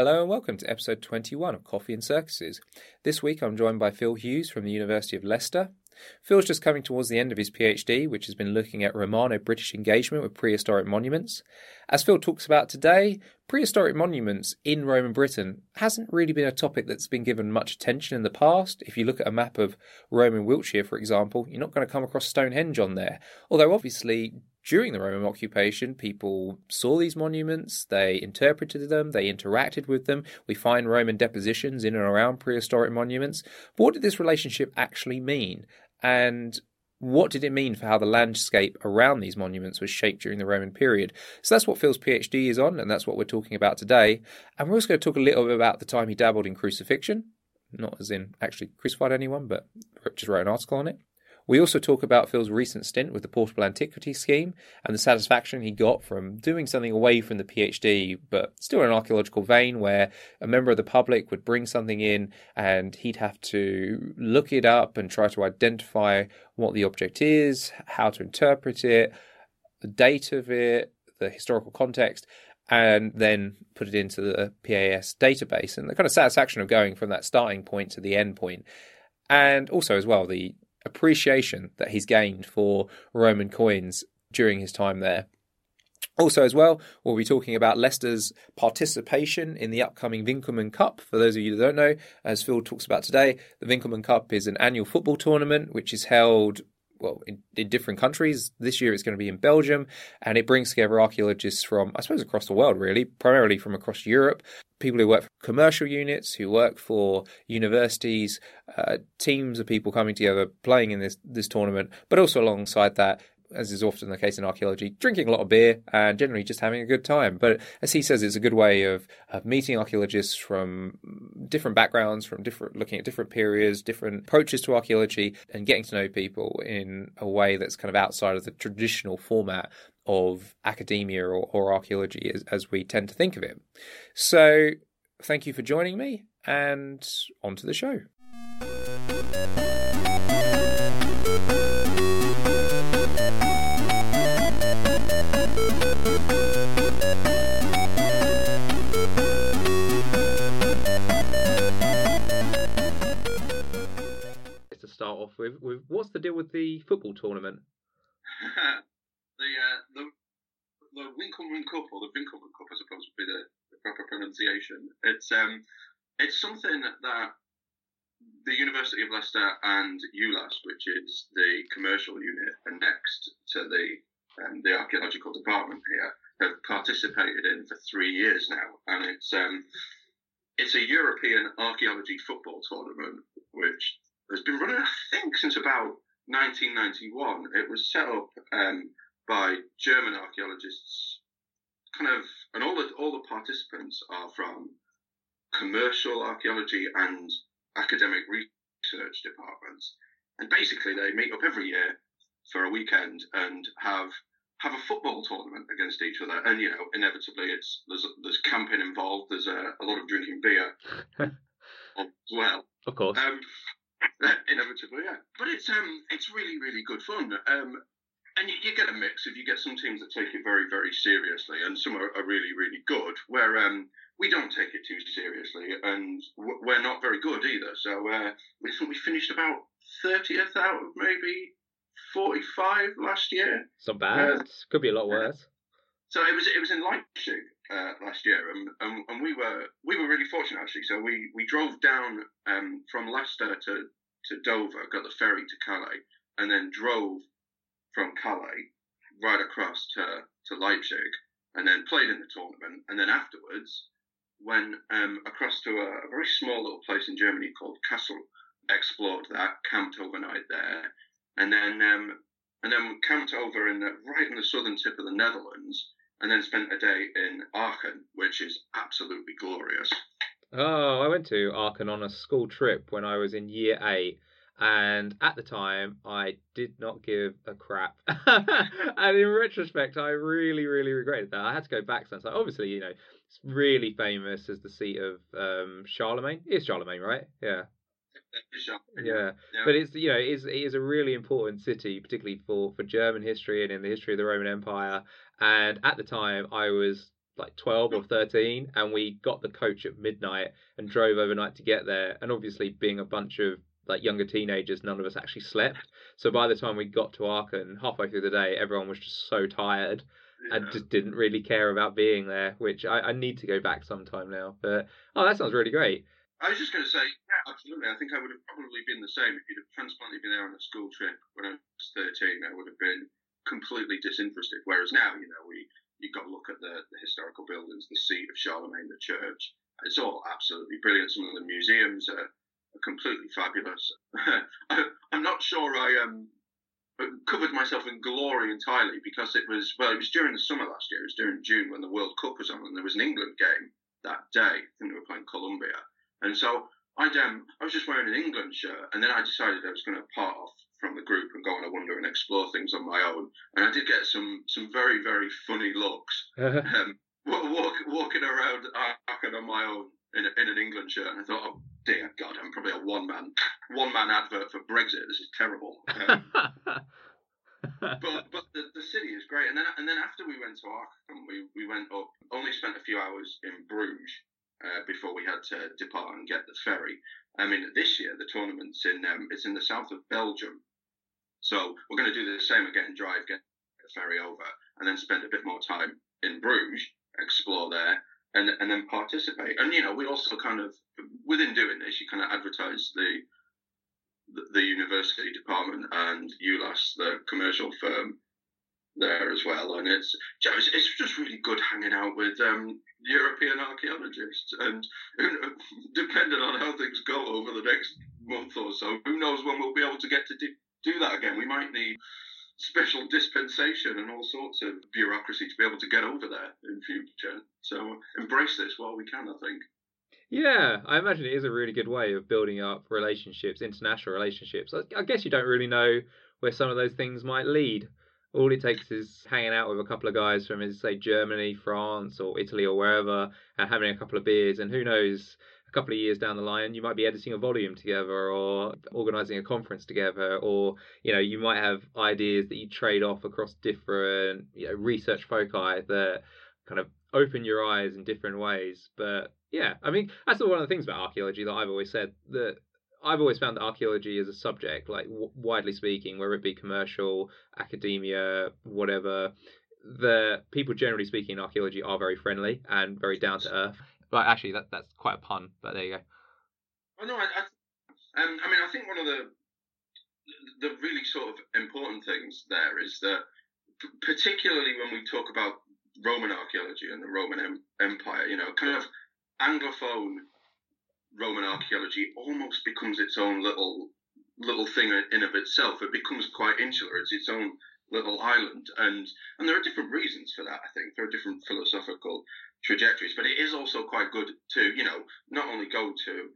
Hello and welcome to episode 21 of Coffee and Circuses. This week I'm joined by Phil Hughes from the University of Leicester. Phil's just coming towards the end of his PhD, which has been looking at Romano British engagement with prehistoric monuments. As Phil talks about today, prehistoric monuments in Roman Britain hasn't really been a topic that's been given much attention in the past. If you look at a map of Roman Wiltshire, for example, you're not going to come across Stonehenge on there. Although obviously during the Roman occupation, people saw these monuments, they interpreted them, they interacted with them. We find Roman depositions in and around prehistoric monuments. But what did this relationship actually mean? And what did it mean for how the landscape around these monuments was shaped during the Roman period? So that's what Phil's PhD is on, and that's what we're talking about today. And we're also going to talk a little bit about the time he dabbled in crucifixion, not as in actually crucified anyone, but just wrote an article on it. We also talk about Phil's recent stint with the Portable Antiquity Scheme and the satisfaction he got from doing something away from the PhD, but still in an archaeological vein, where a member of the public would bring something in and he'd have to look it up and try to identify what the object is, how to interpret it, the date of it, the historical context, and then put it into the PAS database and the kind of satisfaction of going from that starting point to the end point. And also, as well, the appreciation that he's gained for Roman coins during his time there. Also, as well, we'll be talking about Leicester's participation in the upcoming Winckelmann Cup. For those of you that don't know, as Phil talks about today, the Winckelmann Cup is an annual football tournament which is held well, in, in, different countries. This year it's going to be in Belgium, and it brings together archaeologists from, I suppose, across the world, really, primarily from across Europe. People who work for commercial units, who work for universities, uh, teams of people coming together playing in this this tournament, but also alongside that, as is often the case in archaeology, drinking a lot of beer and generally just having a good time. But as he says, it's a good way of, of meeting archaeologists from different backgrounds, from different looking at different periods, different approaches to archaeology, and getting to know people in a way that's kind of outside of the traditional format of academia or, or archaeology as, as we tend to think of it. So, thank you for joining me, and on to the show. Start off with, with what's the deal with the football tournament? the, uh, the the Winckelmann Cup or the Winckelmann Cup, I suppose would be the, the proper pronunciation. It's um it's something that the University of Leicester and ULAS, which is the commercial unit next to the um, the archaeological department here, have participated in for three years now, and it's um it's a European archaeology football tournament, which has been running, I think, since about 1991. It was set up um, by German archaeologists, kind of, and all the all the participants are from commercial archaeology and academic research departments, and basically they meet up every year for a weekend and have have a football tournament against each other. And you know, inevitably, it's there's there's camping involved. There's a, a lot of drinking beer as well. Of course. Um, inevitably, yeah. But it's um, it's really, really good fun. Um, and you, you, get a mix If you get some teams that take it very, very seriously, and some are, are really, really good. Where um, we don't take it too seriously, and we're not very good either. So uh, we think we finished about thirtieth out of maybe forty-five last year. It's not bad. Uh, Could be a lot worse. So it was it was in Leipzig, uh, last year, and, and, and we were we were really fortunate actually. So we, we drove down um, from Leicester to, to Dover, got the ferry to Calais, and then drove from Calais right across to, to Leipzig, and then played in the tournament, and then afterwards went um, across to a, a, very small little place in Germany called Kassel, explored that, camped overnight there, and then um, and then camped over in the, right in the southern tip of the Netherlands and then spent a day in Aachen, which is absolutely glorious. Oh, I went to Aachen on a school trip when I was in year eight. And at the time, I did not give a crap. and in retrospect, I really, really regretted that. I had to go back since. Like, obviously, you know, it's really famous as the seat of um, Charlemagne. It's Charlemagne, right? Yeah. Yeah. yeah. but it's you know it is it is a really important city, particularly for for German history and in the history of the Roman Empire. And at the time, I was like 12 or 13 and we got the coach at midnight and drove overnight to get there and obviously being a bunch of like younger teenagers none of us actually slept so by the time we got to Aachen halfway through the day everyone was just so tired yeah. and just didn't really care about being there which I, I need to go back sometime now but oh that sounds really great I was just going to say, yeah, absolutely. I think I would have probably been the same if you'd have transplanted me there on a school trip when I was 13. I would have been completely disinterested. Whereas now, you know, we you've got to look at the, the historical buildings, the seat of Charlemagne, the church. It's all absolutely brilliant. Some of the museums are, are completely fabulous. I, am not sure I um, covered myself in glory entirely because it was well, it was during the summer last year. It was during June when the World Cup was on, and there was an England game that day. I think they were playing Colombia and so I um, I was just wearing an England shirt, and then I decided I was going to part off from the group and go on a wander and explore things on my own. And I did get some some very very funny looks um, walk, walking around Aachen on my own in, a, in an England shirt. And I thought, oh dear God, I'm probably a one man one man advert for Brexit. This is terrible. Um, but but the, the city is great. And then and then after we went to Aachen, we, we went up. Only spent a few hours in Bruges uh, before we had to depart and get the ferry. I mean, this year the tournament's in um, it's in the south of Belgium, so we're going to do the same again: drive, get the ferry over, and then spend a bit more time in Bruges, explore there, and and then participate. And you know, we also kind of within doing this, you kind of advertise the the, university department and ULAS, the commercial firm, there as well, and it's it's just really good hanging out with um, European archaeologists, and depending on how things go over the next month or so, who knows when we'll be able to get to do, do that again? We might need special dispensation and all sorts of bureaucracy to be able to get over there in future. So embrace this while we can, I think. Yeah, I imagine it is a really good way of building up relationships, international relationships. I guess you don't really know where some of those things might lead all it takes is hanging out with a couple of guys from, say, Germany, France, or Italy, or wherever, and having a couple of beers. And who knows, a couple of years down the line, you might be editing a volume together, or organizing a conference together, or you know, you might have ideas that you trade off across different you know, research foci that kind of open your eyes in different ways. But yeah, I mean, that's one of the things about archaeology that I've always said that I've always found that archaeology as a subject, like w- widely speaking, whether it be commercial, academia, whatever, the people generally speaking in archaeology are very friendly and very down to earth. But actually, that that's quite a pun. But there you go. Oh no, I, I, um, I mean, I think one of the the really sort of important things there is that, particularly when we talk about Roman archaeology and the Roman em- Empire, you know, kind of anglophone Roman archaeology almost becomes its own little little thing in of itself. It becomes quite insular. It's its own little island, and and there are different reasons for that. I think there are different philosophical trajectories, but it is also quite good to you know not only go to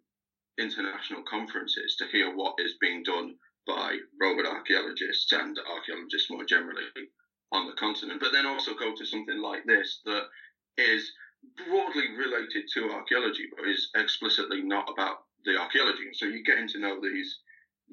international conferences to hear what is being done by Roman archaeologists and archaeologists more generally on the continent, but then also go to something like this that is broadly related to archaeology, but is explicitly not about the archaeology. So you're getting to know these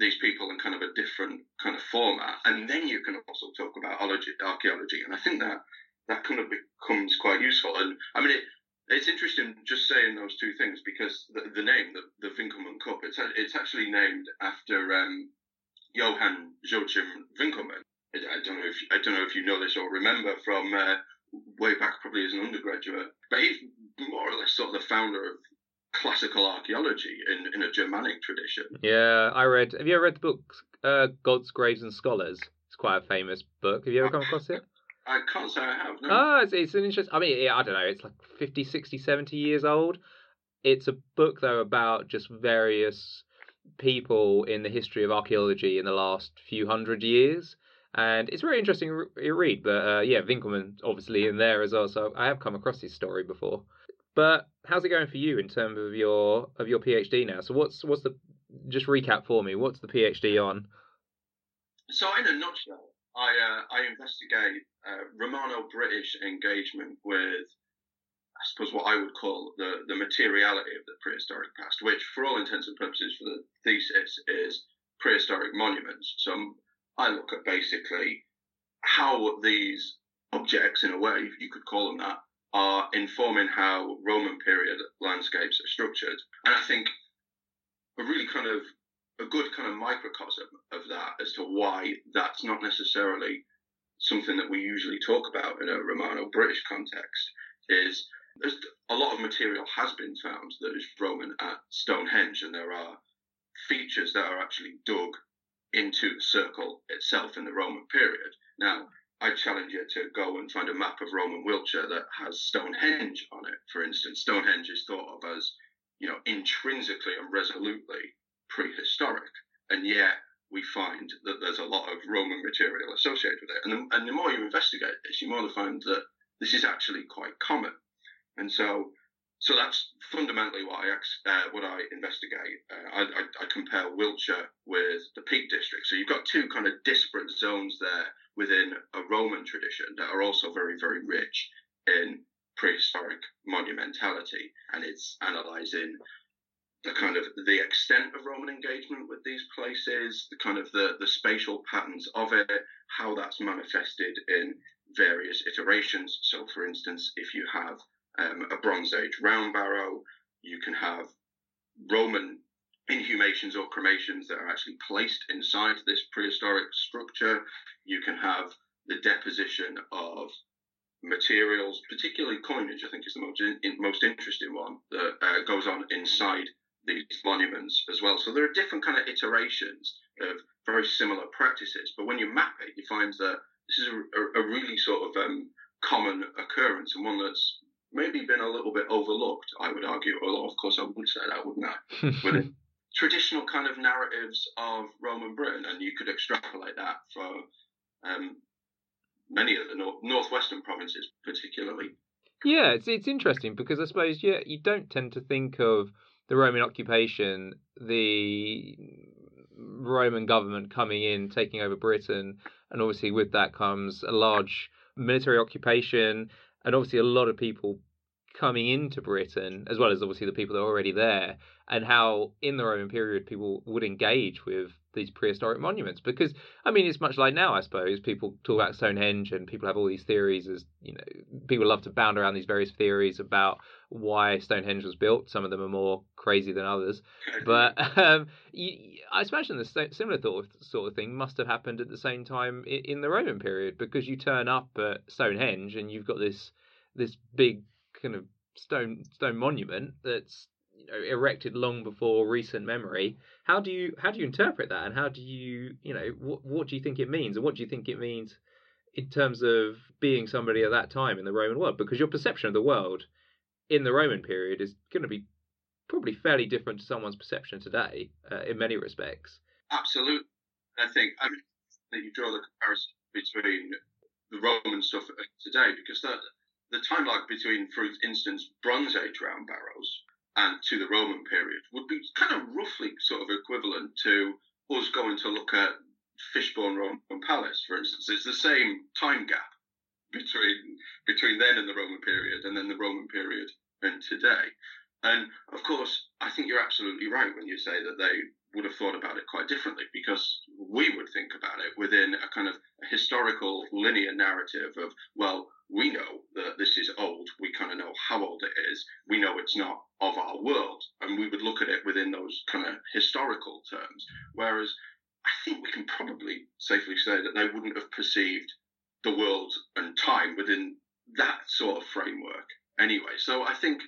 these people in kind of a different kind of format, and then you can also talk about archaeology. And I think that that kind of becomes quite useful. And I mean, it, it's interesting just saying those two things because the, the name, the, the Winckelmann Cup, it's it's actually named after um, Johann Joachim Winckelmann. I don't know if I don't know if you know this or remember from uh, way back probably as an undergraduate. But he's more or less sort of the founder of classical archaeology in, in a Germanic tradition. Yeah, I read. Have you ever read the book uh, Gods, Graves, and Scholars? It's quite a famous book. Have you ever come across it? I can't say I have. No. Oh, it's, it's an interesting. I mean, I don't know. It's like 50, 60, 70 years old. It's a book though about just various people in the history of archaeology in the last few hundred years and it's very interesting to read. But uh, yeah, Winckelmann obviously in there as well, so I have come across his story before. But how's it going for you in terms of your of your PhD now? So what's what's the just recap for me? What's the PhD on? So in a nutshell, I uh, I investigate uh, Romano-British engagement with I suppose what I would call the, the materiality of the prehistoric past, which for all intents and purposes for the thesis is prehistoric monuments. So I look at basically how these objects, in a way, you could call them that, are informing how Roman period landscapes are structured. And I think a really kind of a good kind of microcosm of that as to why that's not necessarily something that we usually talk about in a Romano British context is there's a lot of material has been found that is Roman at Stonehenge, and there are features that are actually dug into the circle itself in the Roman period. Now, I challenge you to go and find a map of Roman Wiltshire that has Stonehenge on it. For instance, Stonehenge is thought of as, you know, intrinsically and resolutely prehistoric, and yet we find that there's a lot of Roman material associated with it. And the, and the more you investigate this, you more find that this is actually quite common. And so, so that's fundamentally what I uh, what I investigate. Uh, I, I, I, compare Wiltshire with the Peak District. So you've got two kind of disparate zones there within a Roman tradition that are also very very rich in prehistoric monumentality, and it's analysing the kind of the extent of Roman engagement with these places, the kind of the, the spatial patterns of it, how that's manifested in various iterations. So, for instance, if you have um, a Bronze Age round barrow, you can have Roman inhumations or cremations that are actually placed inside this prehistoric structure. You can have the deposition of materials, particularly coinage, I think is the most, in, most interesting one that uh, goes on inside these monuments as well. So there are different kind of iterations of very similar practices. But when you map it, you find that this is a, a really sort of um, common occurrence and one that's maybe been a little bit overlooked, I would argue. Although, of course, I would say that, wouldn't I? With traditional kind of narratives of Roman Britain, and you could extrapolate that for um, many of the nor- northwestern provinces, particularly. Yeah, it's it's interesting because I suppose yeah, you don't tend to think of the Roman occupation, the Roman government coming in, taking over Britain, and obviously with that comes a large military occupation, and obviously a lot of people coming into Britain, as well as obviously the people that are already there, and how in the Roman period people would engage with these prehistoric monuments. Because I mean, it's much like now, I suppose. People talk about Stonehenge, and people have all these theories. As you know, people love to bound around these various theories about why Stonehenge was built. Some of them are more crazy than others, but um, I imagine the similar sort of, sort of thing must have happened at the same time in the Roman period because you turn up at Stonehenge and you've got this this big kind of stone stone monument that's you know erected long before recent memory. How do you how do you interpret that? And how do you you know what what do you think it means? And what do you think it means in terms of being somebody at that time in the roman world? Because your perception of the world in the roman period is going to be probably fairly different to someone's perception today uh, in many respects. Absolutely i think i mean that you draw the comparison between the roman stuff today because that the time lag between, for instance, Bronze Age round barrows and to the Roman period would be kind of roughly sort of equivalent to us going to look at Fishbourne Roman Palace, for instance. It's the same time gap between between then and the Roman period, and then the Roman period and today. And of course, I think you're absolutely right when you say that they would have thought about it quite differently because we would think about it within a kind of historical linear narrative of, well, we know that this is old. We kind of know how old it is. We know it's not of our world. And we would look at it within those kind of historical terms. Whereas I think we can probably safely say that they wouldn't have perceived the world and time within that sort of framework anyway. So I think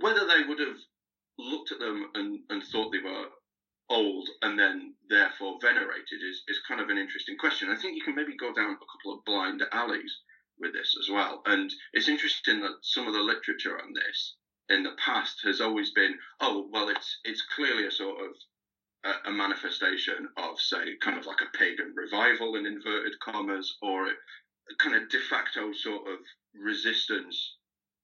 whether they would have looked at them and, and thought they were old and then therefore venerated is, is kind of an interesting question. I think you can maybe go down a couple of blind alleys with this as well. And it's interesting that some of the literature on this in the past has always been, oh, well, it's it's clearly a sort of a, a manifestation of, say, kind of like a pagan revival in inverted commas, or a, kind of de facto sort of resistance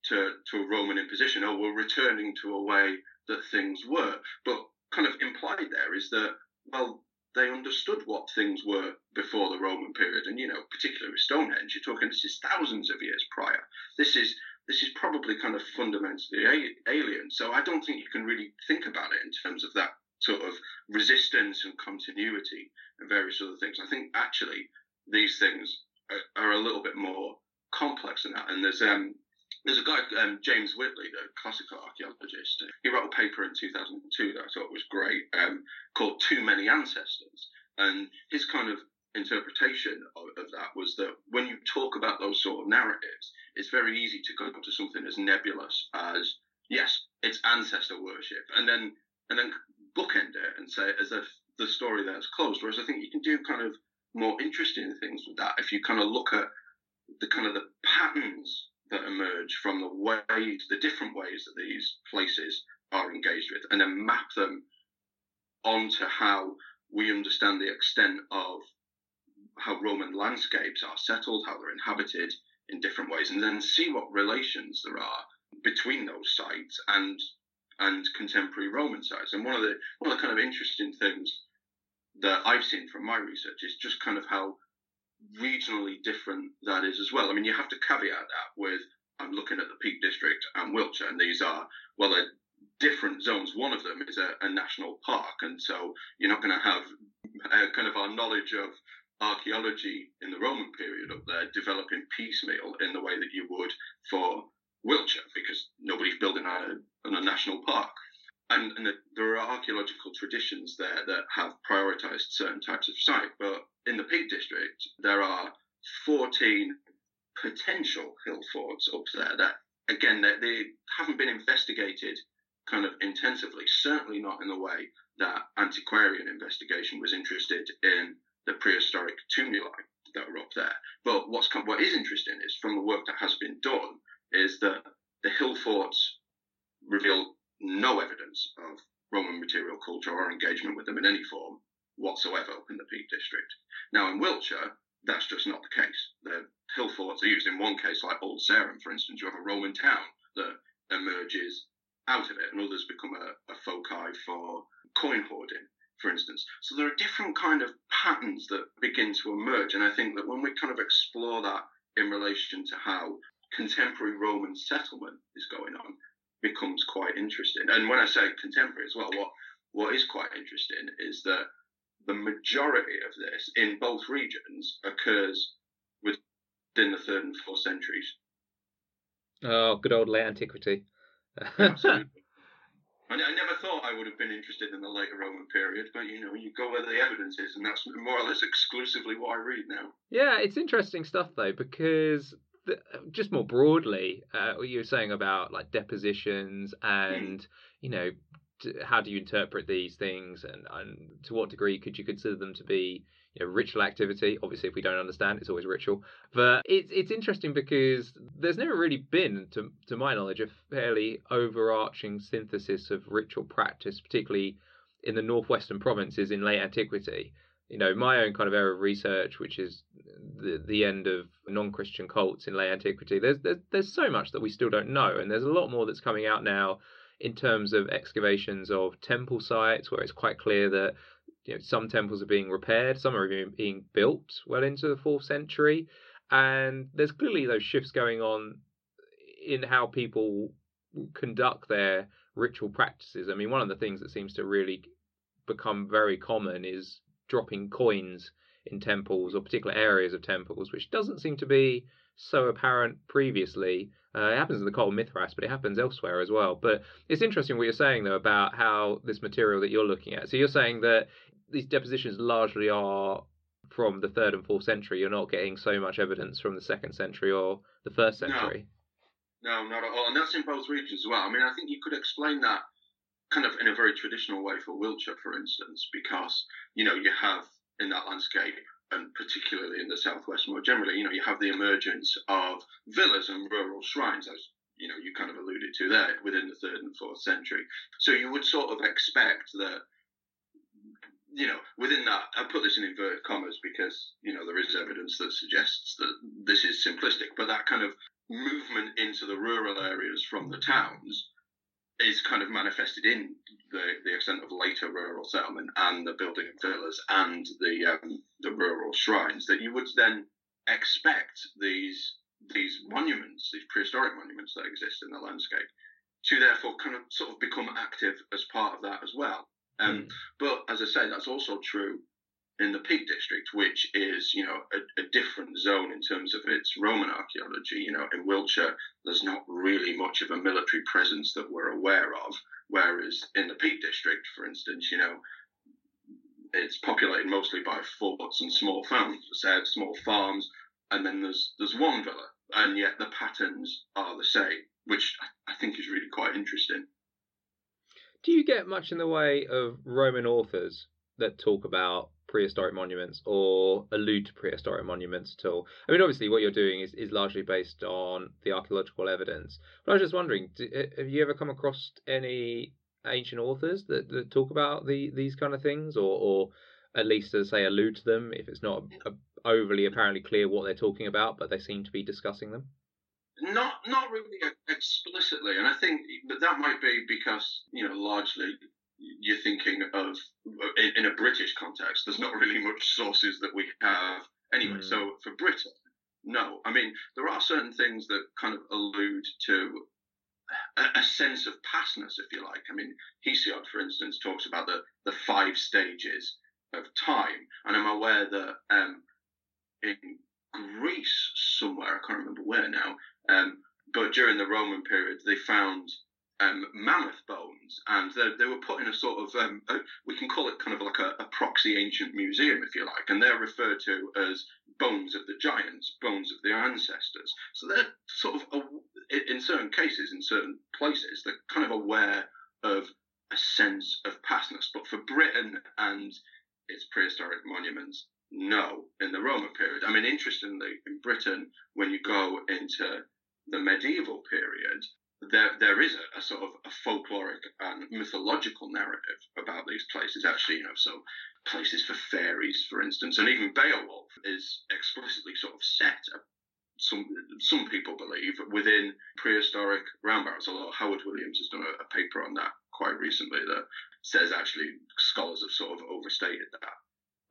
to to a Roman imposition. Oh, we're returning to a way that things were. But kind of implied there is that well, they understood what things were before the Roman period, and you know, particularly with Stonehenge, you're talking this is thousands of years prior. This is this is probably kind of fundamentally alien. So I don't think you can really think about it in terms of that sort of resistance and continuity and various other things. I think actually these things are, are a little bit more complex than that. And there's um there's a guy, um, James Whitley, the classical archaeologist. He wrote a paper in 2002 that I thought was great um, called Too Many Ancestors. And his kind of interpretation of, of, that was that when you talk about those sort of narratives, it's very easy to go to something as nebulous as, yes, it's ancestor worship, and then and then bookend it and say as if the story there is closed. Whereas I think you can do kind of more interesting things with that if you kind of look at the kind of the patterns that emerge from the ways, the different ways that these places are engaged with, and then map them onto how we understand the extent of how Roman landscapes are settled, how they're inhabited in different ways, and then see what relations there are between those sites and and contemporary Roman sites. And one of the one of the kind of interesting things that I've seen from my research is just kind of how regionally different that is as well. I mean, you have to caveat that with I'm looking at the Peak District and Wiltshire, and these are well, they're different zones. One of them is a, a national park, and so you're not going to have uh, kind of our knowledge of archaeology in the Roman period up there developing piecemeal in the way that you would for Wiltshire, because nobody's building a, a national park. And, and the, there are archaeological traditions there that have prioritized certain types of site, but in the Peak District, there are 14 potential hill forts up there that, again, they, they haven't been investigated kind of intensively, certainly not in the way that antiquarian investigation was interested in the prehistoric tumuli that are up there. But what's what is interesting is from the work that has been done is that the hill forts reveal no evidence of Roman material culture or engagement with them in any form whatsoever up in the Peak District. Now, in Wiltshire, that's just not the case. The hill forts are used in one case, like Old Sarum, for instance. You have a Roman town that emerges out of it, and others become a, a foci for coin hoarding, for instance. So there are different kind of patterns that begin to emerge, and I think that when we kind of explore that in relation to how contemporary Roman settlement is going on, becomes quite interesting. And when I say contemporary as well, what what is quite interesting is that the majority of this in both regions occurs within the third and fourth centuries. Oh, good old late antiquity. Absolutely. I, I never thought I would have been interested in the later Roman period, but you know, you go where the evidence is, and that's more or less exclusively what I read now. Yeah, it's interesting stuff though, because just more broadly, uh, what you were saying about like depositions and you know how do you interpret these things and, and to what degree could you consider them to be you know, ritual activity. Obviously, if we don't understand, it's always ritual. But it's it's interesting because there's never really been, to to my knowledge, a fairly overarching synthesis of ritual practice, particularly in the northwestern provinces in late antiquity. You know, my own kind of area of research, which is the the end of non-Christian cults in late antiquity. There's there's there's so much that we still don't know, and there's a lot more that's coming out now in terms of excavations of temple sites where it's quite clear that you know, some temples are being repaired, some are being built well into the fourth century, and there's clearly those shifts going on in how people conduct their ritual practices. I mean, one of the things that seems to really become very common is dropping coins in temples or particular areas of temples, which doesn't seem to be so apparent previously. Uh, it happens in the Cult Mithras, but it happens elsewhere as well. But it's interesting what you're saying though about how this material that you're looking at. So you're saying that these depositions largely are from the third and fourth century. You're not getting so much evidence from the second century or the first century. No, no not at all. And that's in both regions as well. I mean, I think you could explain that kind of in a very traditional way for Wiltshire, for instance, because you know you have in that landscape and particularly in the southwest more generally, you know, you have the emergence of villas and rural shrines, as you know, you kind of alluded to there, within the third and fourth century. So you would sort of expect that, you know, within that, I put this in inverted commas because you know there is evidence that suggests that this is simplistic, but that kind of movement into the rural areas from the towns is kind of manifested in the, the extent of later rural settlement and the building of villas and the um, the rural shrines that you would then expect these these monuments, these prehistoric monuments that exist in the landscape, to therefore kind of sort of become active as part of that as well. Um, mm. But as I say, that's also true in the Peak District, which is, you know, a, a, different zone in terms of its Roman archaeology. You know, in Wiltshire, there's not really much of a military presence that we're aware of, whereas in the Peak District, for instance, you know, it's populated mostly by forts and small farms, small farms, and then there's there's one villa, and yet the patterns are the same, which I think is really quite interesting. Do you get much in the way of Roman authors that talk about prehistoric monuments or allude to prehistoric monuments at all? I mean, obviously, what you're doing is, is largely based on the archaeological evidence. But I was just wondering, do, have you ever come across any ancient authors that, that talk about the these kind of things, or, or at least, as say, allude to them if it's not a, a overly apparently clear what they're talking about, but they seem to be discussing them? Not not really explicitly, and I think but that might be because you know largely you're thinking of in, a British context. There's not really much sources that we have anyway. Mm. So for Britain, no. I mean, there are certain things that kind of allude to a, a sense of pastness, if you like. I mean, Hesiod, for instance, talks about the the five stages of time, and I'm aware that um, in Greece somewhere, I can't remember where now, um, but during the Roman period, they found um, mammoth bones, and they, they, were put in a sort of um, a, we can call it kind of like a, a, proxy ancient museum, if you like, and they're referred to as bones of the giants, bones of their ancestors. So they're sort of in certain cases, in certain places, they're kind of aware of a sense of pastness. But for Britain and its prehistoric monuments, no. In the Roman period, I mean, interestingly, in Britain, when you go into the medieval period, there there is a, a, sort of a folkloric and mythological narrative about these places. Actually, you know, so places for fairies, for instance, and even Beowulf is explicitly sort of set. Uh, some some people believe within prehistoric round barrows. Although Howard Williams has done a, a paper on that quite recently that says actually scholars have sort of overstated that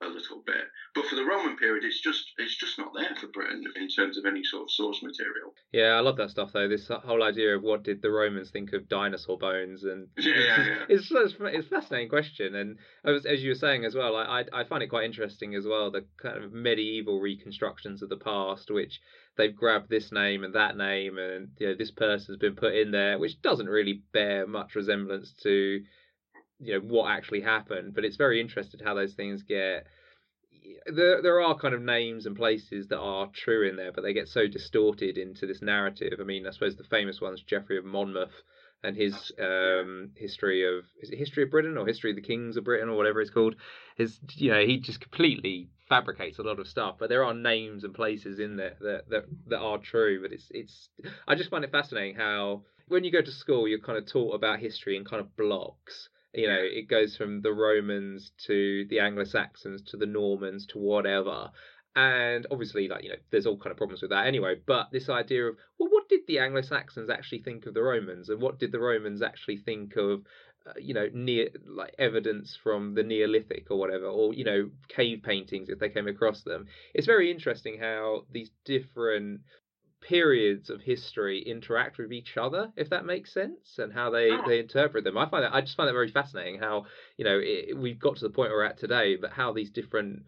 a little bit. But for the Roman period, it's just it's just not there for Britain in terms of any sort of source material. Yeah, I love that stuff though. This whole idea of what did the Romans think of dinosaur bones, and yeah, yeah, yeah. it's, it's it's a fascinating question. And as, as you were saying as well, I, I I find it quite interesting as well the kind of medieval reconstructions of the past, which they've grabbed this name and that name, and you know this person's been put in there, which doesn't really bear much resemblance to you know what actually happened but it's very interesting how those things get there there are kind of names and places that are true in there but they get so distorted into this narrative. I mean i suppose the famous one's geoffrey of monmouth and his um, history of is it history of britain or history of the kings of britain or whatever it's called? His you know he just completely fabricates a lot of stuff but there are names and places in there that that, that are true but it's it's i just find it fascinating how when you go to school you're kind of taught about history in kind of blocks you know it goes from the romans to the anglo-saxons to the normans to whatever. And obviously like you know there's all kind of problems with that anyway but this idea of well what did the anglo-saxons actually think of the romans? And what did the romans actually think of uh, you know near like evidence from the neolithic or whatever or you know cave paintings if they came across them? It's very interesting how these different periods of history interact with each other, if that makes sense, and how they, oh. they interpret them. I find that I just find that very fascinating. How you know it, we've got to the point we're at today, but how these different,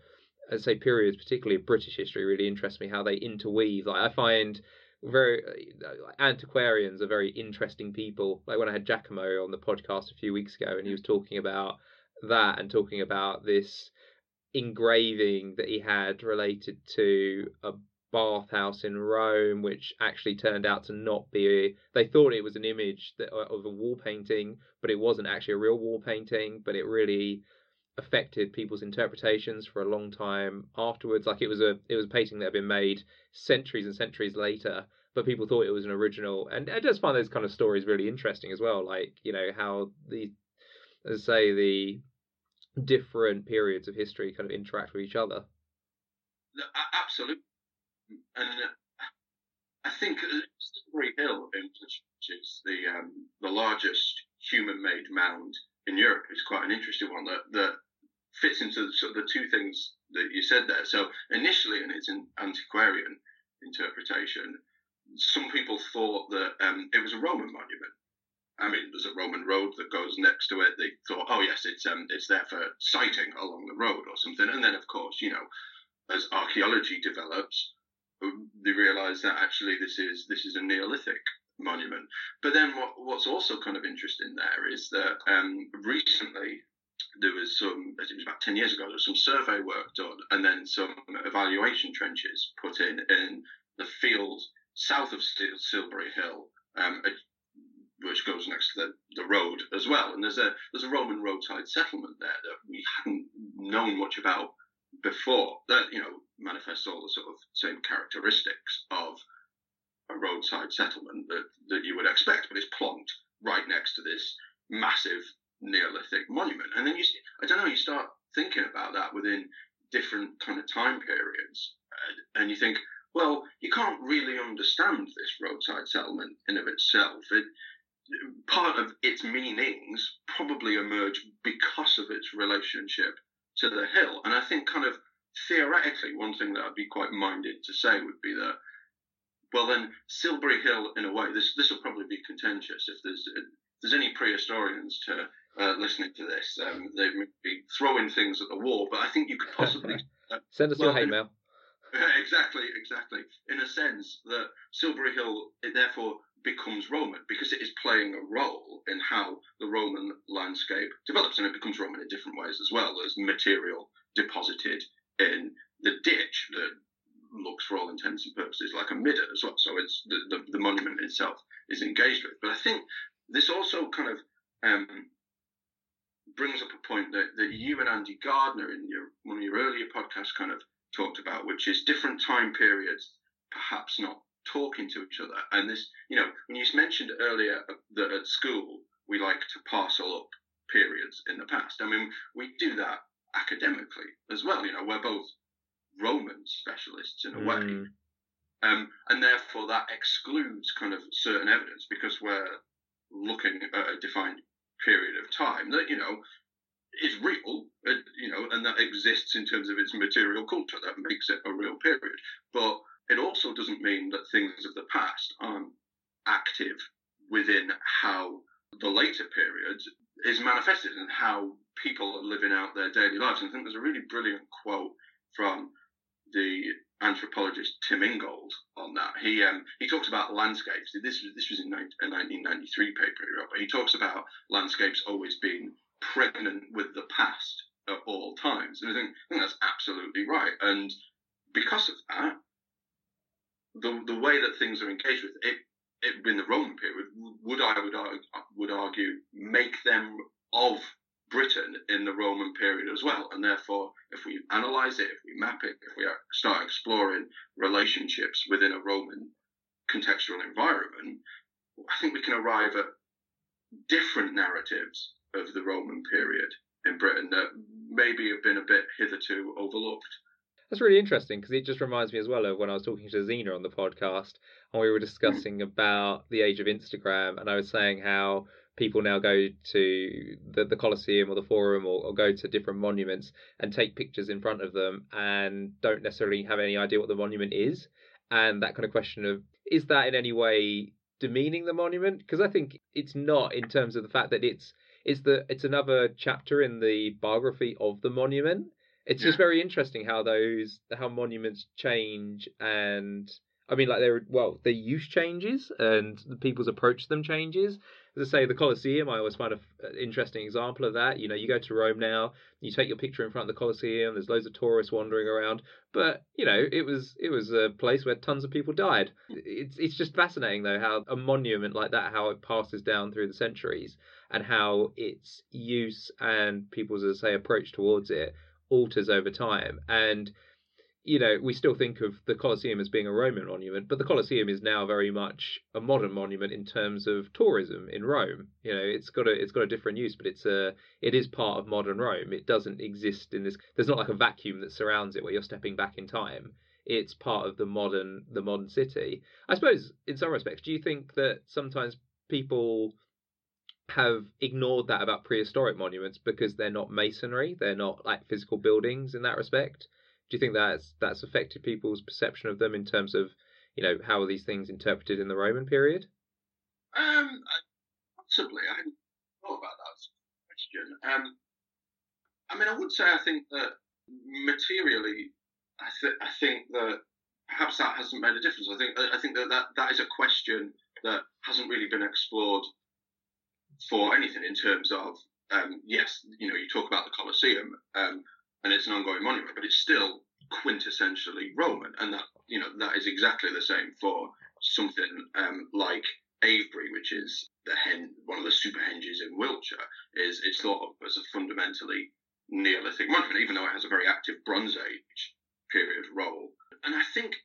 let's say, periods, particularly of British history, really interest me. How they interweave. Like I find very uh, antiquarians are very interesting people. Like when I had Giacomo on the podcast a few weeks ago, and he mm. was talking about that and talking about this engraving that he had related to a bathhouse in Rome, which actually turned out to not be. A, they thought it was an image that, uh, of a wall painting, but it wasn't actually a real wall painting. But it really affected people's interpretations for a long time afterwards. Like it was a it was a painting that had been made centuries and centuries later, but people thought it was an original. And I just find those kind of stories really interesting as well. Like you know how the, as I say the different periods of history kind of interact with each other. Absolutely and I think Silbury Hill, which is the um, the largest human-made mound in Europe, is quite an interesting one that that fits into the, sort of the two things that you said there. So initially, and its an antiquarian interpretation, some people thought that um, it was a Roman monument, I mean, there's a Roman road that goes next to it. They thought, oh yes, it's um, it's there for sighting along the road or something. And then, of course, you know, as archaeology develops, they realise that actually this is this is a Neolithic monument. But then, what, what's also kind of interesting there is that um, recently there was some, it was about 10 years ago, there was some survey work done and then some evaluation trenches put in in the field south of Silbury Hill, um, which goes next to the, the road as well. And there's a there's a Roman roadside settlement there that we hadn't known much about before. That you know manifests all the sort of same characteristics of a roadside settlement that, that you would expect, but it's plonked right next to this massive Neolithic monument. And then you, I don't know, you start thinking about that within different kind of time periods, and you think, well, you can't really understand this roadside settlement in of itself. It, part of its meanings probably emerge because of its relationship to the hill. And I think, kind of theoretically, one thing that I'd be quite minded to say would be that, well, then Silbury Hill, in a way, this this will probably be contentious if there's if there's any prehistorians to uh, listening to this, um, they may be throwing things at the wall, but I think you could possibly uh, send us well, your hate mail. exactly, exactly. In a sense that Silbury Hill, it therefore becomes Roman because it is playing a role in how the Roman landscape develops, and it becomes Roman in different ways as well. There's material deposited in the ditch that looks, for all intents and purposes, like a midden as well. So it's the, the, the monument itself is engaged with. But I think this also kind of um, brings up a point that, that you and Andy Gardner in your one of your earlier podcasts kind of talked about, which is different time periods perhaps not talking to each other. And this, you know, when you mentioned earlier that at school we like to parcel up periods in the past. I mean, we do that academically as well. You know, we're both Roman specialists in a mm. way. Um, and therefore, that excludes kind of certain evidence because we're looking at a defined period of time that you know is real, uh, you know, and that exists in terms of its material culture. That makes it a real period. But it also doesn't mean that things of the past aren't active within how the later periods is manifested in how people are living out their daily lives. And I think there's a really brilliant quote from the anthropologist Tim Ingold on that. He um, he talks about landscapes. This was this was in 19, a 1993 paper he wrote, but he talks about landscapes always being pregnant with the past at all times. And I think, I think that's absolutely right. And because of that, the the way that things are engaged with it, it in the Roman period would I would argue, would argue make them of Britain in the Roman period as well. And therefore, if we analyze it, if we map it, if we start exploring relationships within a Roman contextual environment, I think we can arrive at different narratives of the Roman period in Britain that maybe have been a bit hitherto overlooked. That's really interesting because it just reminds me as well of when I was talking to Xena on the podcast and we were mm. discussing about the age of Instagram, and I was saying how people now go to the, the Colosseum or the Forum or, or, go to different monuments and take pictures in front of them and don't necessarily have any idea what the monument is. And that kind of question of is that in any way demeaning the monument? Because I think it's not in terms of the fact that it's it's the it's another chapter in the biography of the monument. It's yeah. just very interesting how those how monuments change and I mean, like they're well, their use changes and the people's approach to them changes as I say, the Colosseum, I always find an interesting example of that. You know, you go to Rome now, you take your picture in front of the Colosseum. There's loads of tourists wandering around, but you know, it was it was a place where tons of people died. It's it's just fascinating though how a monument like that, how it passes down through the centuries, and how its use and people's, as I say, approach towards it alters over time. And you know, we still think of the Colosseum as being a Roman monument, but the Colosseum is now very much a modern monument in terms of tourism in Rome. You know, it's got a it's got a different use, but it's a it is part of modern Rome. It doesn't exist in this. There's not like a vacuum that surrounds it where you're stepping back in time. It's part of the modern the modern city. I suppose in some respects, do you think that sometimes people have ignored that about prehistoric monuments because they're not masonry, they're not like physical buildings in that respect? do you think that's that's affected people's perception of them in terms of you know how are these things interpreted in the Roman period? Um, possibly. I hadn't thought about that question. Um, I mean, I would say I think that materially, I, th- I think that perhaps that hasn't made a difference. I think I think that, that that is a question that hasn't really been explored for anything in terms of um, yes, you know, you talk about the Colosseum, um, and it's an ongoing monument, but it's still quintessentially Roman, and that you know that is exactly the same for something um, like Avebury, which is the hen, one of the super henges in Wiltshire, is it's thought of as a fundamentally Neolithic monument, even though it has a very active Bronze Age period role. And I think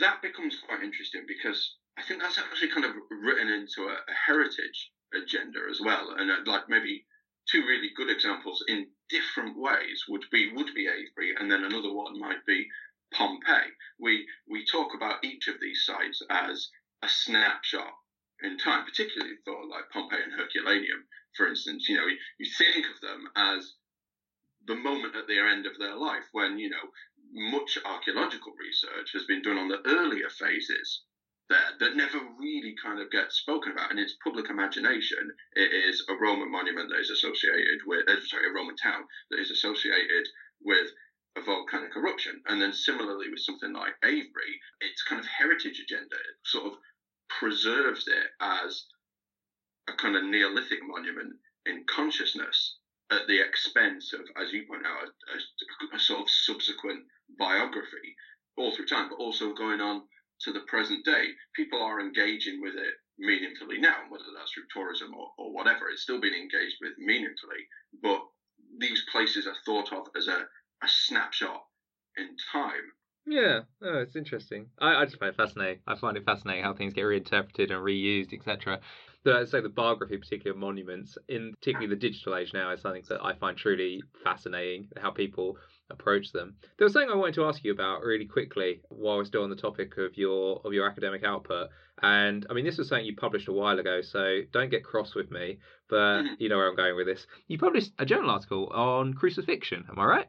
that becomes quite interesting because I think that's actually kind of written into a, a heritage agenda as well, and uh, like maybe two really good examples in different ways would be would be Avebury, and then another one might be Pompeii. We we talk about each of these sites as a snapshot in time, particularly for like Pompeii and Herculaneum, for instance. You know, you, think of them as the moment at the end of their life when you know much archaeological research has been done on the earlier phases gets spoken about in its public imagination. It is a Roman monument that is associated with, uh, sorry, a Roman town that is associated with a volcanic eruption. And then similarly with something like Avebury, its kind of heritage agenda sort of preserves it as a kind of Neolithic monument in consciousness at the expense of, as you point out, a, a, a sort of subsequent biography all through time, but also going on to the present day, people are engaging with it meaningfully now, whether that's through tourism or, or whatever. It's still being engaged with meaningfully, but these places are thought of as a, a snapshot in time. Yeah, oh, it's interesting. I, I just find it fascinating. I find it fascinating how things get reinterpreted and reused, etc. The, so the biography, particularly of monuments, in particularly the digital age now, is something that I find truly fascinating. How people approach them. There was something I wanted to ask you about really quickly while we're still on the topic of your of your academic output. And I mean, this was something you published a while ago, so don't get cross with me. But you know where I'm going with this. You published a journal article on crucifixion. Am I right?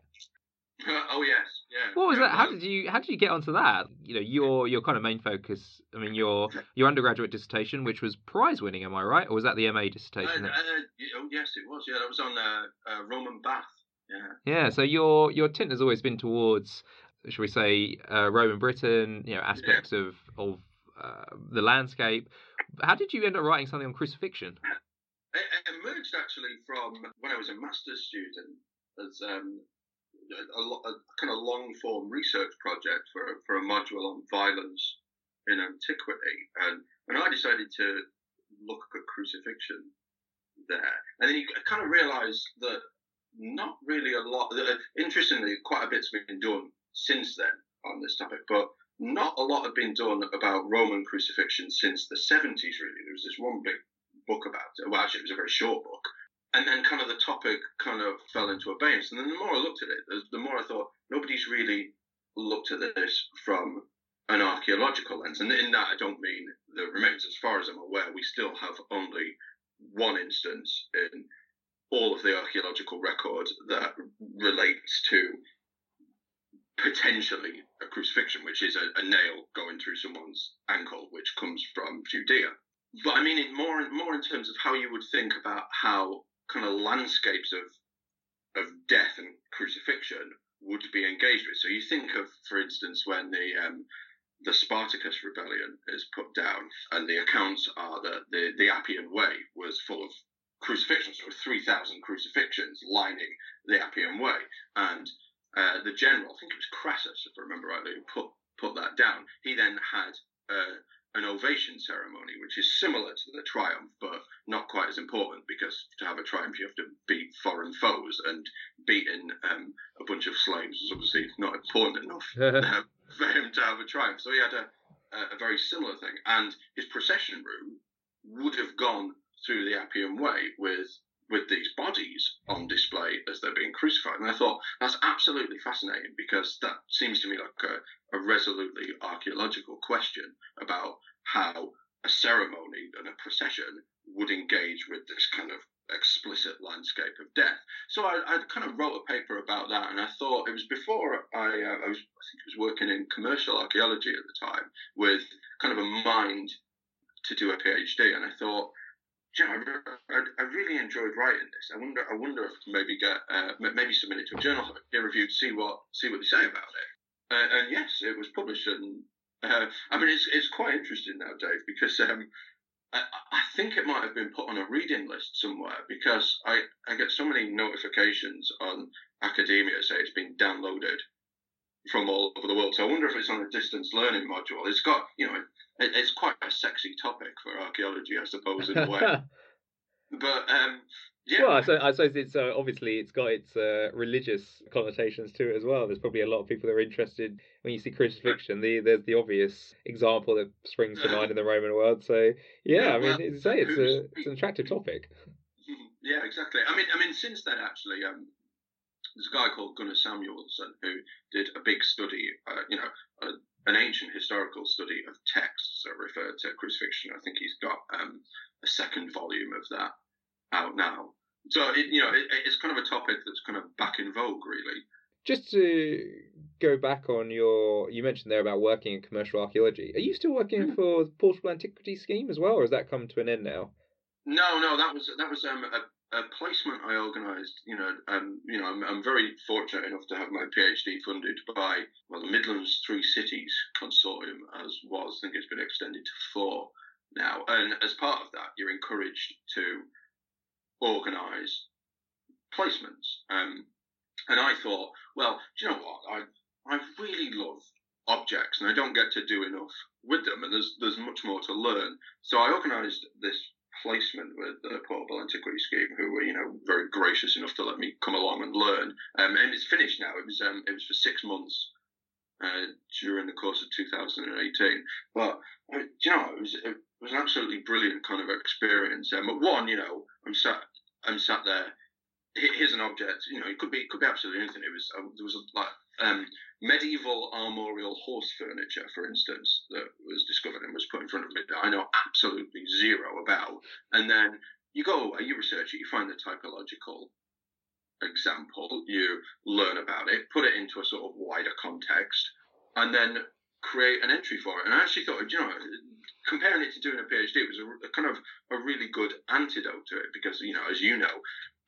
Uh, oh yes, yeah. What was that? How did you how did you get onto that? You know, your your kind of main focus. I mean, your your undergraduate dissertation, which was prize winning. Am I right, or was that the MA dissertation? Uh, uh, oh yes, it was. Yeah, that was on uh, uh, Roman bath yeah. Yeah. So your your tint has always been towards, should we say, uh, Roman Britain? You know, aspects yeah. of of uh, the landscape. How did you end up writing something on crucifixion? It, it emerged actually from when I was a master's student as um, a, a, kind of long form research project for for a module on violence in antiquity, and and I decided to look at crucifixion there, and then you kind of realise that not really a lot. Uh, interestingly, quite a bit's been done since then on this topic, but not a lot had been done about Roman crucifixion since the 70s, really. There was this one big book about it. Well, actually, it was a very short book. And then kind of the topic kind of fell into abeyance. And then the more I looked at it, the more I thought, nobody's really looked at this from an archaeological lens. And in that, I don't mean the remains. As far as I'm aware, we still have only one instance in all of the archaeological record that relates to potentially a crucifixion, which is a, a, nail going through someone's ankle, which comes from Judea. But I mean, it more more in terms of how you would think about how kind of landscapes of of death and crucifixion would be engaged with. So you think of, for instance, when the um, the Spartacus rebellion is put down, and the accounts are that the, the Appian Way was full of crucifixions, so 3,000 crucifixions lining the Appian Way. And uh, the general, I think it was Crassus, if I remember rightly, who put, put that down. He then had uh, an ovation ceremony, which is similar to the triumph, but not quite as important because to have a triumph, you have to beat foreign foes, and beating um, a bunch of slaves is obviously not important enough for him to have a triumph. So he had a, a, a very similar thing, and his procession route would have gone through the Appian Way with with these bodies on display as they're being crucified. And I thought that's absolutely fascinating because that seems to me like a, a resolutely archaeological question about how a ceremony and a procession would engage with this kind of explicit landscape of death. So I, I, kind of wrote a paper about that, and I thought it was before I, uh, I was I think I was working in commercial archaeology at the time with kind of a mind to do a PhD, and I thought know, I, I, really enjoyed writing this. I wonder, I wonder if maybe get, uh, maybe submit it to a journal, peer reviewed, see what, see what they say about it. Uh, and yes, it was published, and uh, I mean, it's it's quite interesting now, Dave, because um, I, I, think it might have been put on a reading list somewhere because I, I get so many notifications on academia say it's been downloaded from all over the world. So I wonder if it's on a distance learning module. It's got, you know, it, sexy topic for archaeology, I suppose, in a way. but um, yeah. Well, I suppose, I suppose it's uh, obviously it's got its uh, religious connotations to it as well. There's probably a lot of people that are interested when you see crucifixion. The there's the obvious example that springs to mind in the Roman world. So yeah, yeah I mean, well, say it's a it's an attractive topic. Yeah, exactly. I mean, I mean, since then actually, um, there's a guy called Gunnar Samuelsson who did a big study, uh, you know, a, an ancient historical study of texts that refer to crucifixion. I think he's got um, a second volume of that out now. So it, you know, it, it's kind of a topic that's kind of back in vogue, really. Just to go back on your, you mentioned there about working in commercial archaeology. Are you still working mm. for the Portable Antiquity Scheme as well, or has that come to an end now? No, no, that was that was um, a, a placement I organised. You know, um, you know, I'm, I'm very fortunate enough to have my PhD funded by well, the Midlands Three Cities Consortium, as was. I think it's been extended to four now, and as part of that, you're encouraged to organise placements. Um, and I thought, well, do you know what? I I really love objects, and I don't get to do enough with them, and there's there's much more to learn. So I organised this placement with the Portable Antiquity Scheme, who were you know very gracious enough to let me come along and learn. Um, and it's finished now. It was um, it was for six months uh, during the course of 2018. But uh, you know, it was it was an absolutely brilliant kind of experience. Um, but one, you know, I'm sat I'm sat there. Here's an object. You know, it could be it could be absolutely anything. It was uh, there was a, like um, medieval armorial horse furniture, for instance, that was discovered and was put in front of me that I know absolutely zero about. And then you go away, you research it, you find the typological example, you learn about it, put it into a sort of wider context, and then create an entry for it. And I actually thought, you know, comparing it to doing a PhD was a, a, kind of a really good antidote to it because, you know, as you know,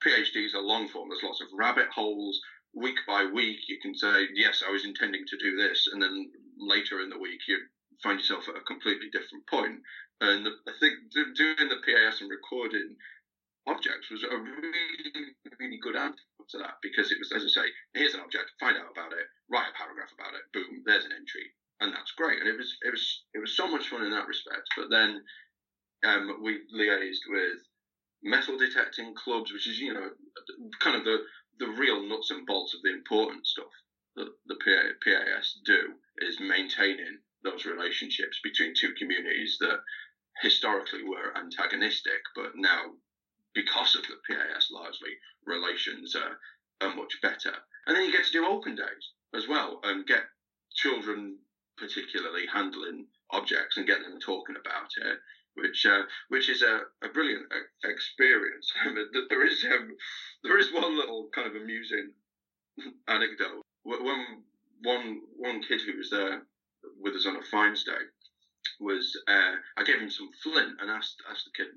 PhDs are long form. There's lots of rabbit holes. Week by week, you can say, yes, I was intending to do this. And then later in the week, you find yourself at a completely different point. And I think doing the PAS and recording objects was a really, really good antidote to that because it was, as I say, here's an object, find out about it, write a paragraph about it, boom, there's an entry and that's great. And it was it was it was so much fun in that respect. But then um, we liaised with metal detecting clubs, which is you know kind of the the real nuts and bolts of the important stuff that the PAS do is maintaining those relationships between two communities that historically were antagonistic, but now because of the PAS largely relations are, are much better. And then you get to do open days as well and get children particularly handling objects and getting them talking about it, which uh, which is a, a brilliant experience. there is um, there is one little kind of amusing anecdote. When one one kid who was there with us on a Finds Day was uh, I gave him some flint and asked asked the kid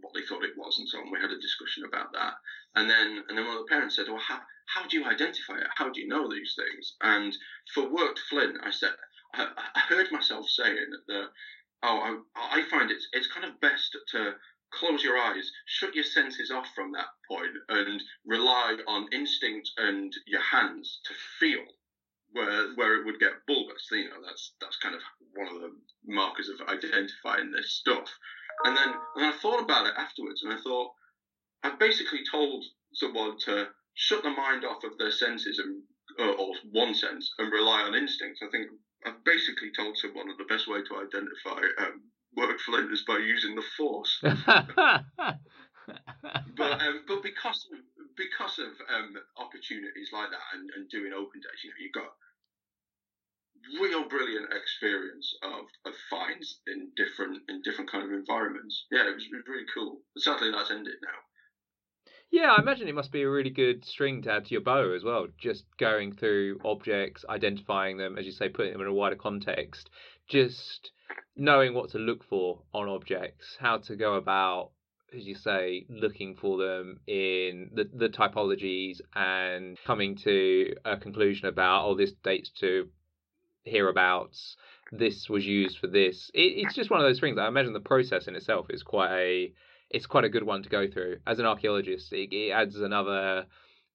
what they thought it was and so on. We had a discussion about that, and then and then one of the parents said, "Well, how how do you identify it? How do you know these things?" And for worked flint, I said I heard myself saying that, oh, I, I find it's it's kind of best to close your eyes, shut your senses off from that point, and rely on instinct and your hands to feel where where it would get bulbous. You know, that's that's kind of one of the markers of identifying this stuff. And then and I thought about it afterwards, and I thought I've basically told someone to shut the mind off of their senses and or one sense and rely on instinct. I think I've basically told someone that the best way to identify um, work flint is by using the force. but um, but because of, because of um, opportunities like that and, and doing open days, you know, you've got real brilliant experience of, of finds in different in different kind of environments. Yeah, it was, it was really cool. But sadly, that's ended now. Yeah, I imagine it must be a really good string to add to your bow as well. Just going through objects, identifying them, as you say, putting them in a wider context, just knowing what to look for on objects, how to go about as you say, looking for them in the, the typologies and coming to a conclusion about, oh, this dates to hereabouts, this was used for this. It, it's just one of those things. I imagine the process in itself is quite a it's quite a good one to go through as an archaeologist. It, it adds another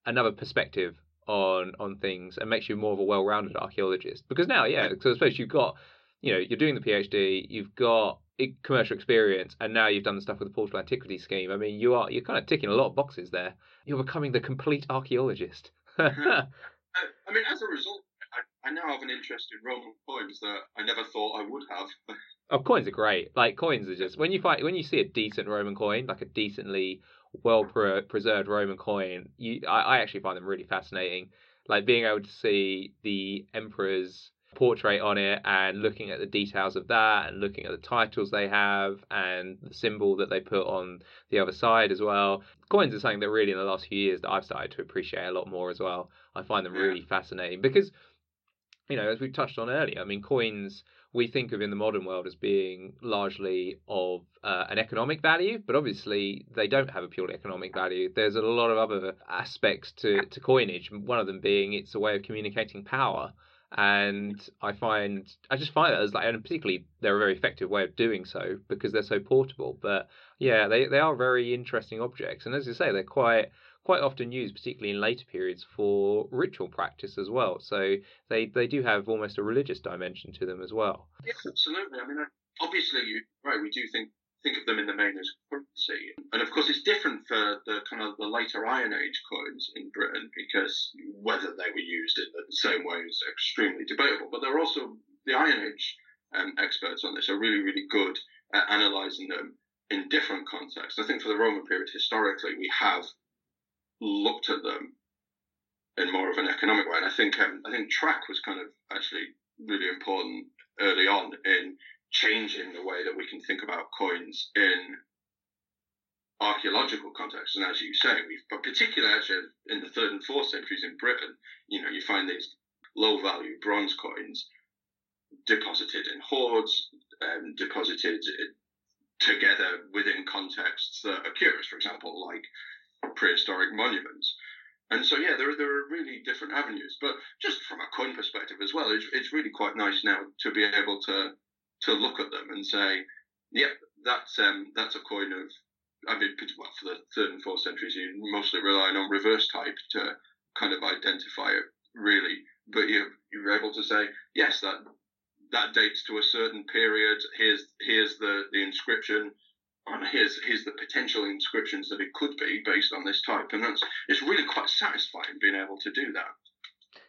another perspective on on things and makes you more of a well-rounded archaeologist. Because now, yeah, so I suppose you've got, you know, you're doing the PhD, you've got commercial experience, and now you've done the stuff with the portable antiquity scheme. I mean, you are you're kind of ticking a lot of boxes there. You're becoming the complete archaeologist. I mean, as a result, I, now have an interest in Roman coins that I never thought I would have. oh, coins are great. Like coins are just when you find when you see a decent Roman coin, like a decently well preserved Roman coin, you I, I actually find them really fascinating. Like being able to see the emperor's portrait on it and looking at the details of that and looking at the titles they have and the symbol that they put on the other side as well. Coins are something that really in the last few years that I've started to appreciate a lot more as well. I find them really fascinating because you know, as we touched on earlier, I mean coins we think of in the modern world as being largely of uh, an economic value, but obviously they don't have a purely economic value. There's a lot of other aspects to, to coinage, one of them being it's a way of communicating power. And I find, I just find that as like, and particularly they're a very effective way of doing so because they're so portable. But yeah, they, they are very interesting objects. And as you say, they're quite, quite often used, particularly in later periods, for ritual practice as well. So they, they do have almost a religious dimension to them as well. Yeah, absolutely. I mean, obviously, you, right, we do think think of them in the main as currency, and of course, it's different for the kind of the later Iron Age coins in Britain because whether they were used in the same way is extremely debatable. But there are also the Iron Age um, experts on this are really, really good at analysing them in different contexts. I think for the Roman period, historically, we have looked at them in more of an economic way. And I think um, I think track was kind of actually really important early on in changing the way that we can think about coins in archaeological context. And as you say, we've but particularly actually in the third and fourth centuries in Britain, you know, you find these low value bronze coins deposited in hoards, um, deposited together within contexts that are curious. For example, like prehistoric monuments. And so, yeah, there, there are really different avenues. But just from a coin perspective as well, it's, it's really quite nice now to be able to to look at them and say, yep, that's um, that's a coin of. I mean, well, for the third and fourth centuries, you're mostly relying on reverse type to kind of identify it, really. But you you're able to say, yes, that that dates to a certain period. Here's here's the the inscription and here's here's the potential inscriptions that it could be based on this type, and that's it's really quite satisfying being able to do that.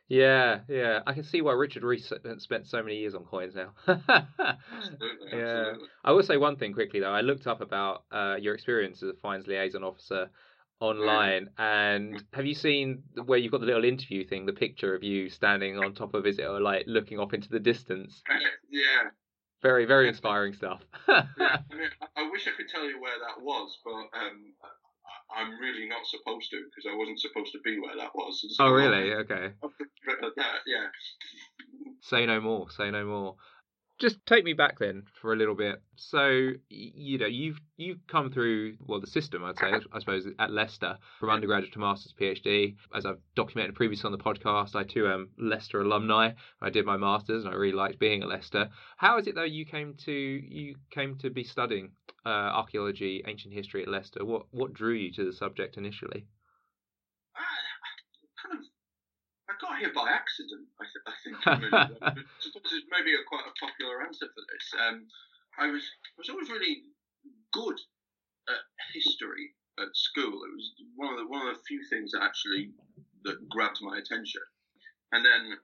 Yeah, yeah, I can see why Richard Reece spent so many years on coins now. absolutely, yeah, absolutely. I will say one thing quickly though. I looked up about uh, your experience as a finds liaison officer online, and have you seen where you've got the little interview thing, the picture of you standing on top of is it or like looking off into the distance? yeah, very, very inspiring stuff. yeah, I, mean, I wish I could tell you where that was, but um, I'm really not supposed to because I wasn't supposed to be where that was. So oh, really? Okay. yeah. Say no more. Say no more just take me back then for a little bit. So you know you've you've come through well the system I'd say I suppose at Leicester from undergraduate to master's PhD. As I've documented previously on the podcast, I too am Leicester alumni. I did my masters and I really liked being at Leicester. How is it though you came to you came to be studying uh, archaeology, ancient history at Leicester? What what drew you to the subject initially? got here by accident. I, th- I think maybe, it's maybe a quite a popular answer for this. Um, I was I was always really good at history at school. It was one of the one of the few things that actually that grabbed my attention. And then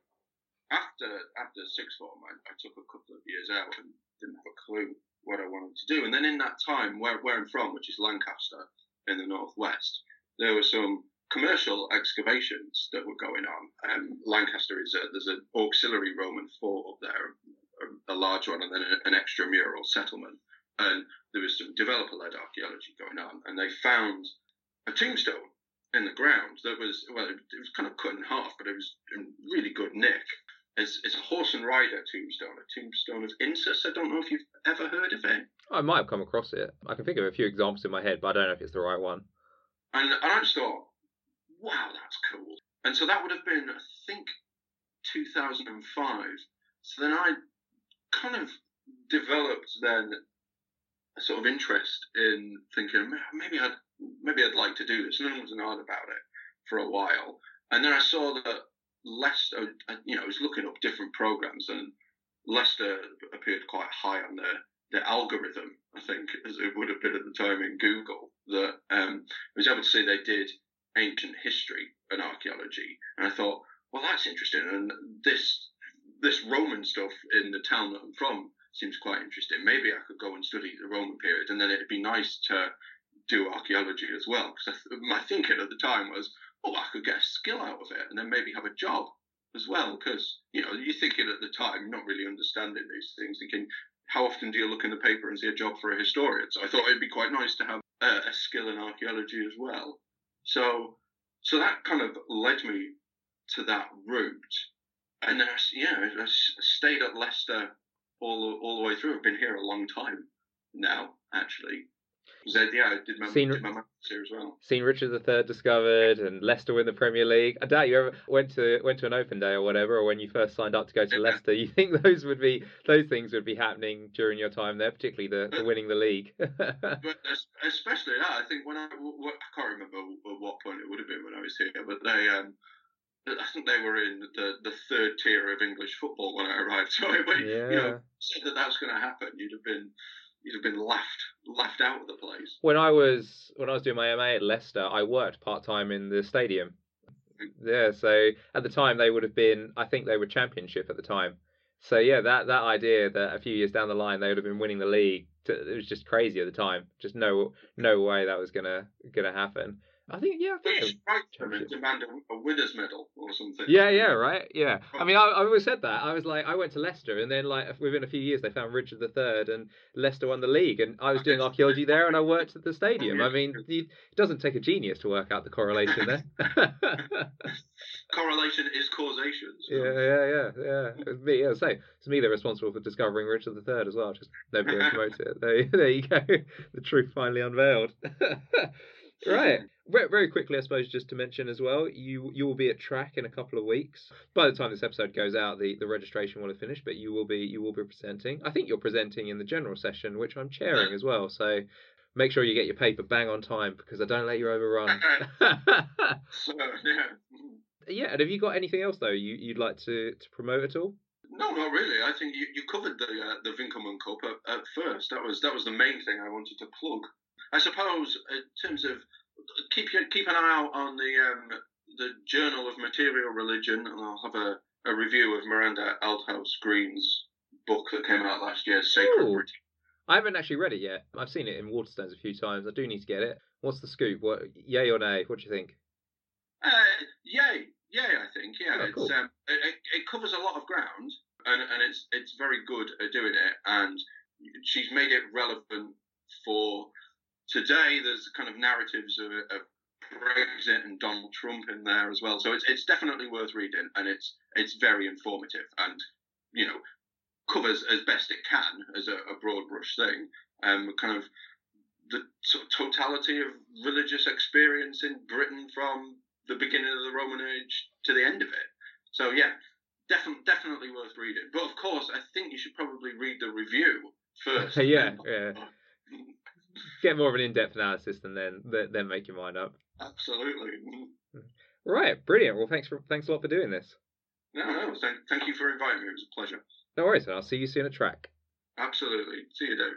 after after sixth form, I, I took a couple of years out and didn't have a clue what I wanted to do. And then in that time, where where I'm from, which is Lancaster in the northwest, there were some commercial excavations that were going on. Um, Lancaster is a, there's an auxiliary Roman fort up there, a, a large one, and then an extramural settlement. And there was some developer-led archaeology going on, and they found a tombstone in the ground that was well, it was kind of cut in half, but it was in really good nick. It's, it's a horse and rider tombstone, a tombstone of Insus. I don't know if you've ever heard of it. I might have come across it. I can think of a few examples in my head, but I don't know if it's the right one. And, and I just thought, wow, that's cool. And so that would have been, I think, 2005. So then I kind of developed then a sort of interest in thinking maybe I'd maybe I'd like to do this. No one was known about it for a while, and then I saw that Leicester. You know, I was looking up different programs, and Leicester appeared quite high on the the algorithm. I think as it would have been at the time in Google that um, I was able to see they did ancient history and archaeology, and I thought, well, that's interesting, and this this Roman stuff in the town that I'm from seems quite interesting. Maybe I could go and study the Roman period, and then it'd be nice to do archaeology as well. Because my thinking at the time was, oh, I could get a skill out of it, and then maybe have a job as well. Because you know, you're thinking at the time, not really understanding these things, thinking, how often do you look in the paper and see a job for a historian? So I thought it'd be quite nice to have a skill in archaeology as well. So, so that kind of led me to that route. And then I, yeah, I stayed at Leicester all all the way through. I've been here a long time now, actually. So, yeah, I did my, seen, did my here as well. Seen Richard III discovered and Leicester win the Premier League. I doubt you ever went to went to an open day or whatever, or when you first signed up to go to. Leicester. You think those would be those things would be happening during your time there, particularly the, the winning the league. but especially that, I think when I, I can't remember at what point it would have been when I was here, but they um I think they were in the, the third tier of English football when I arrived. So when yeah. you know said that that was going to happen, you'd have been you'd have been left laughed out of the place. When I was when I was doing my MA at Leicester, I worked part time in the stadium. Yeah, so at the time they would have been, I think they were championship at the time. So yeah, that that idea that a few years down the line they would have been winning the league, it was just crazy at the time. Just no no way that was gonna gonna happen. I think yeah, I think you strike them and demand a, a winners medal or something. Yeah, yeah, right. Yeah, I mean, I, I always said that. I was like, I went to Leicester, and then like within a few years, they found Richard III, and Leicester won the league, and I was doing archaeology there, and I worked at the stadium. I mean, it doesn't take a genius to work out the correlation there. correlation is causation. So. Yeah, yeah, yeah, yeah. me, yeah. So it's me they're responsible for discovering Richard III as well. Just nobody promote it. There, there you go. The truth finally unveiled. right. Very quickly, I suppose, just to mention as well, you you will be at TRAC in a couple of weeks. By the time this episode goes out, the, the registration will have finished, but you will be you will be presenting. I think you're presenting in the general session, which I'm chairing as well. So make sure you get your paper bang on time because I don't let you overrun. so, yeah. Yeah, and have you got anything else though you you'd like to, to promote at all? No, not really. I think you, you covered the uh, the Winckelmann Cup at, at first. That was that was the main thing I wanted to plug. I suppose in terms of keep keep an eye out on the um, the Journal of Material Religion, and I'll have a, a review of Miranda Aldhouse Green's book that came out last year, Sacred Ooh. I haven't actually read it yet. I've seen it in Waterstones a few times. I do need to get it. What's the scoop? What, yay or nay? What do you think? Uh, yay, yay. I think yeah. Oh, cool. um, it, it covers a lot of ground, and, and it's it's very good at doing it. And she's made it relevant for today there's kind of narratives of, of Brexit and Donald Trump in there as well. So it's it's definitely worth reading, and it's it's very informative, and you know covers as best it can as a, a broad brush thing, um, kind of the sort of totality of religious experience in Britain from the beginning of the Roman age to the end of it. So yeah, definitely definitely worth reading. But of course, I think you should probably read the review first. yeah, yeah get more of an in-depth analysis and then then make your mind up. Absolutely. Right, brilliant. Well, thanks for thanks a lot for doing this. No, no, thank, thank you for inviting me. It was a pleasure. No worries. I'll see you soon at TRAC. Absolutely. See you, Dave.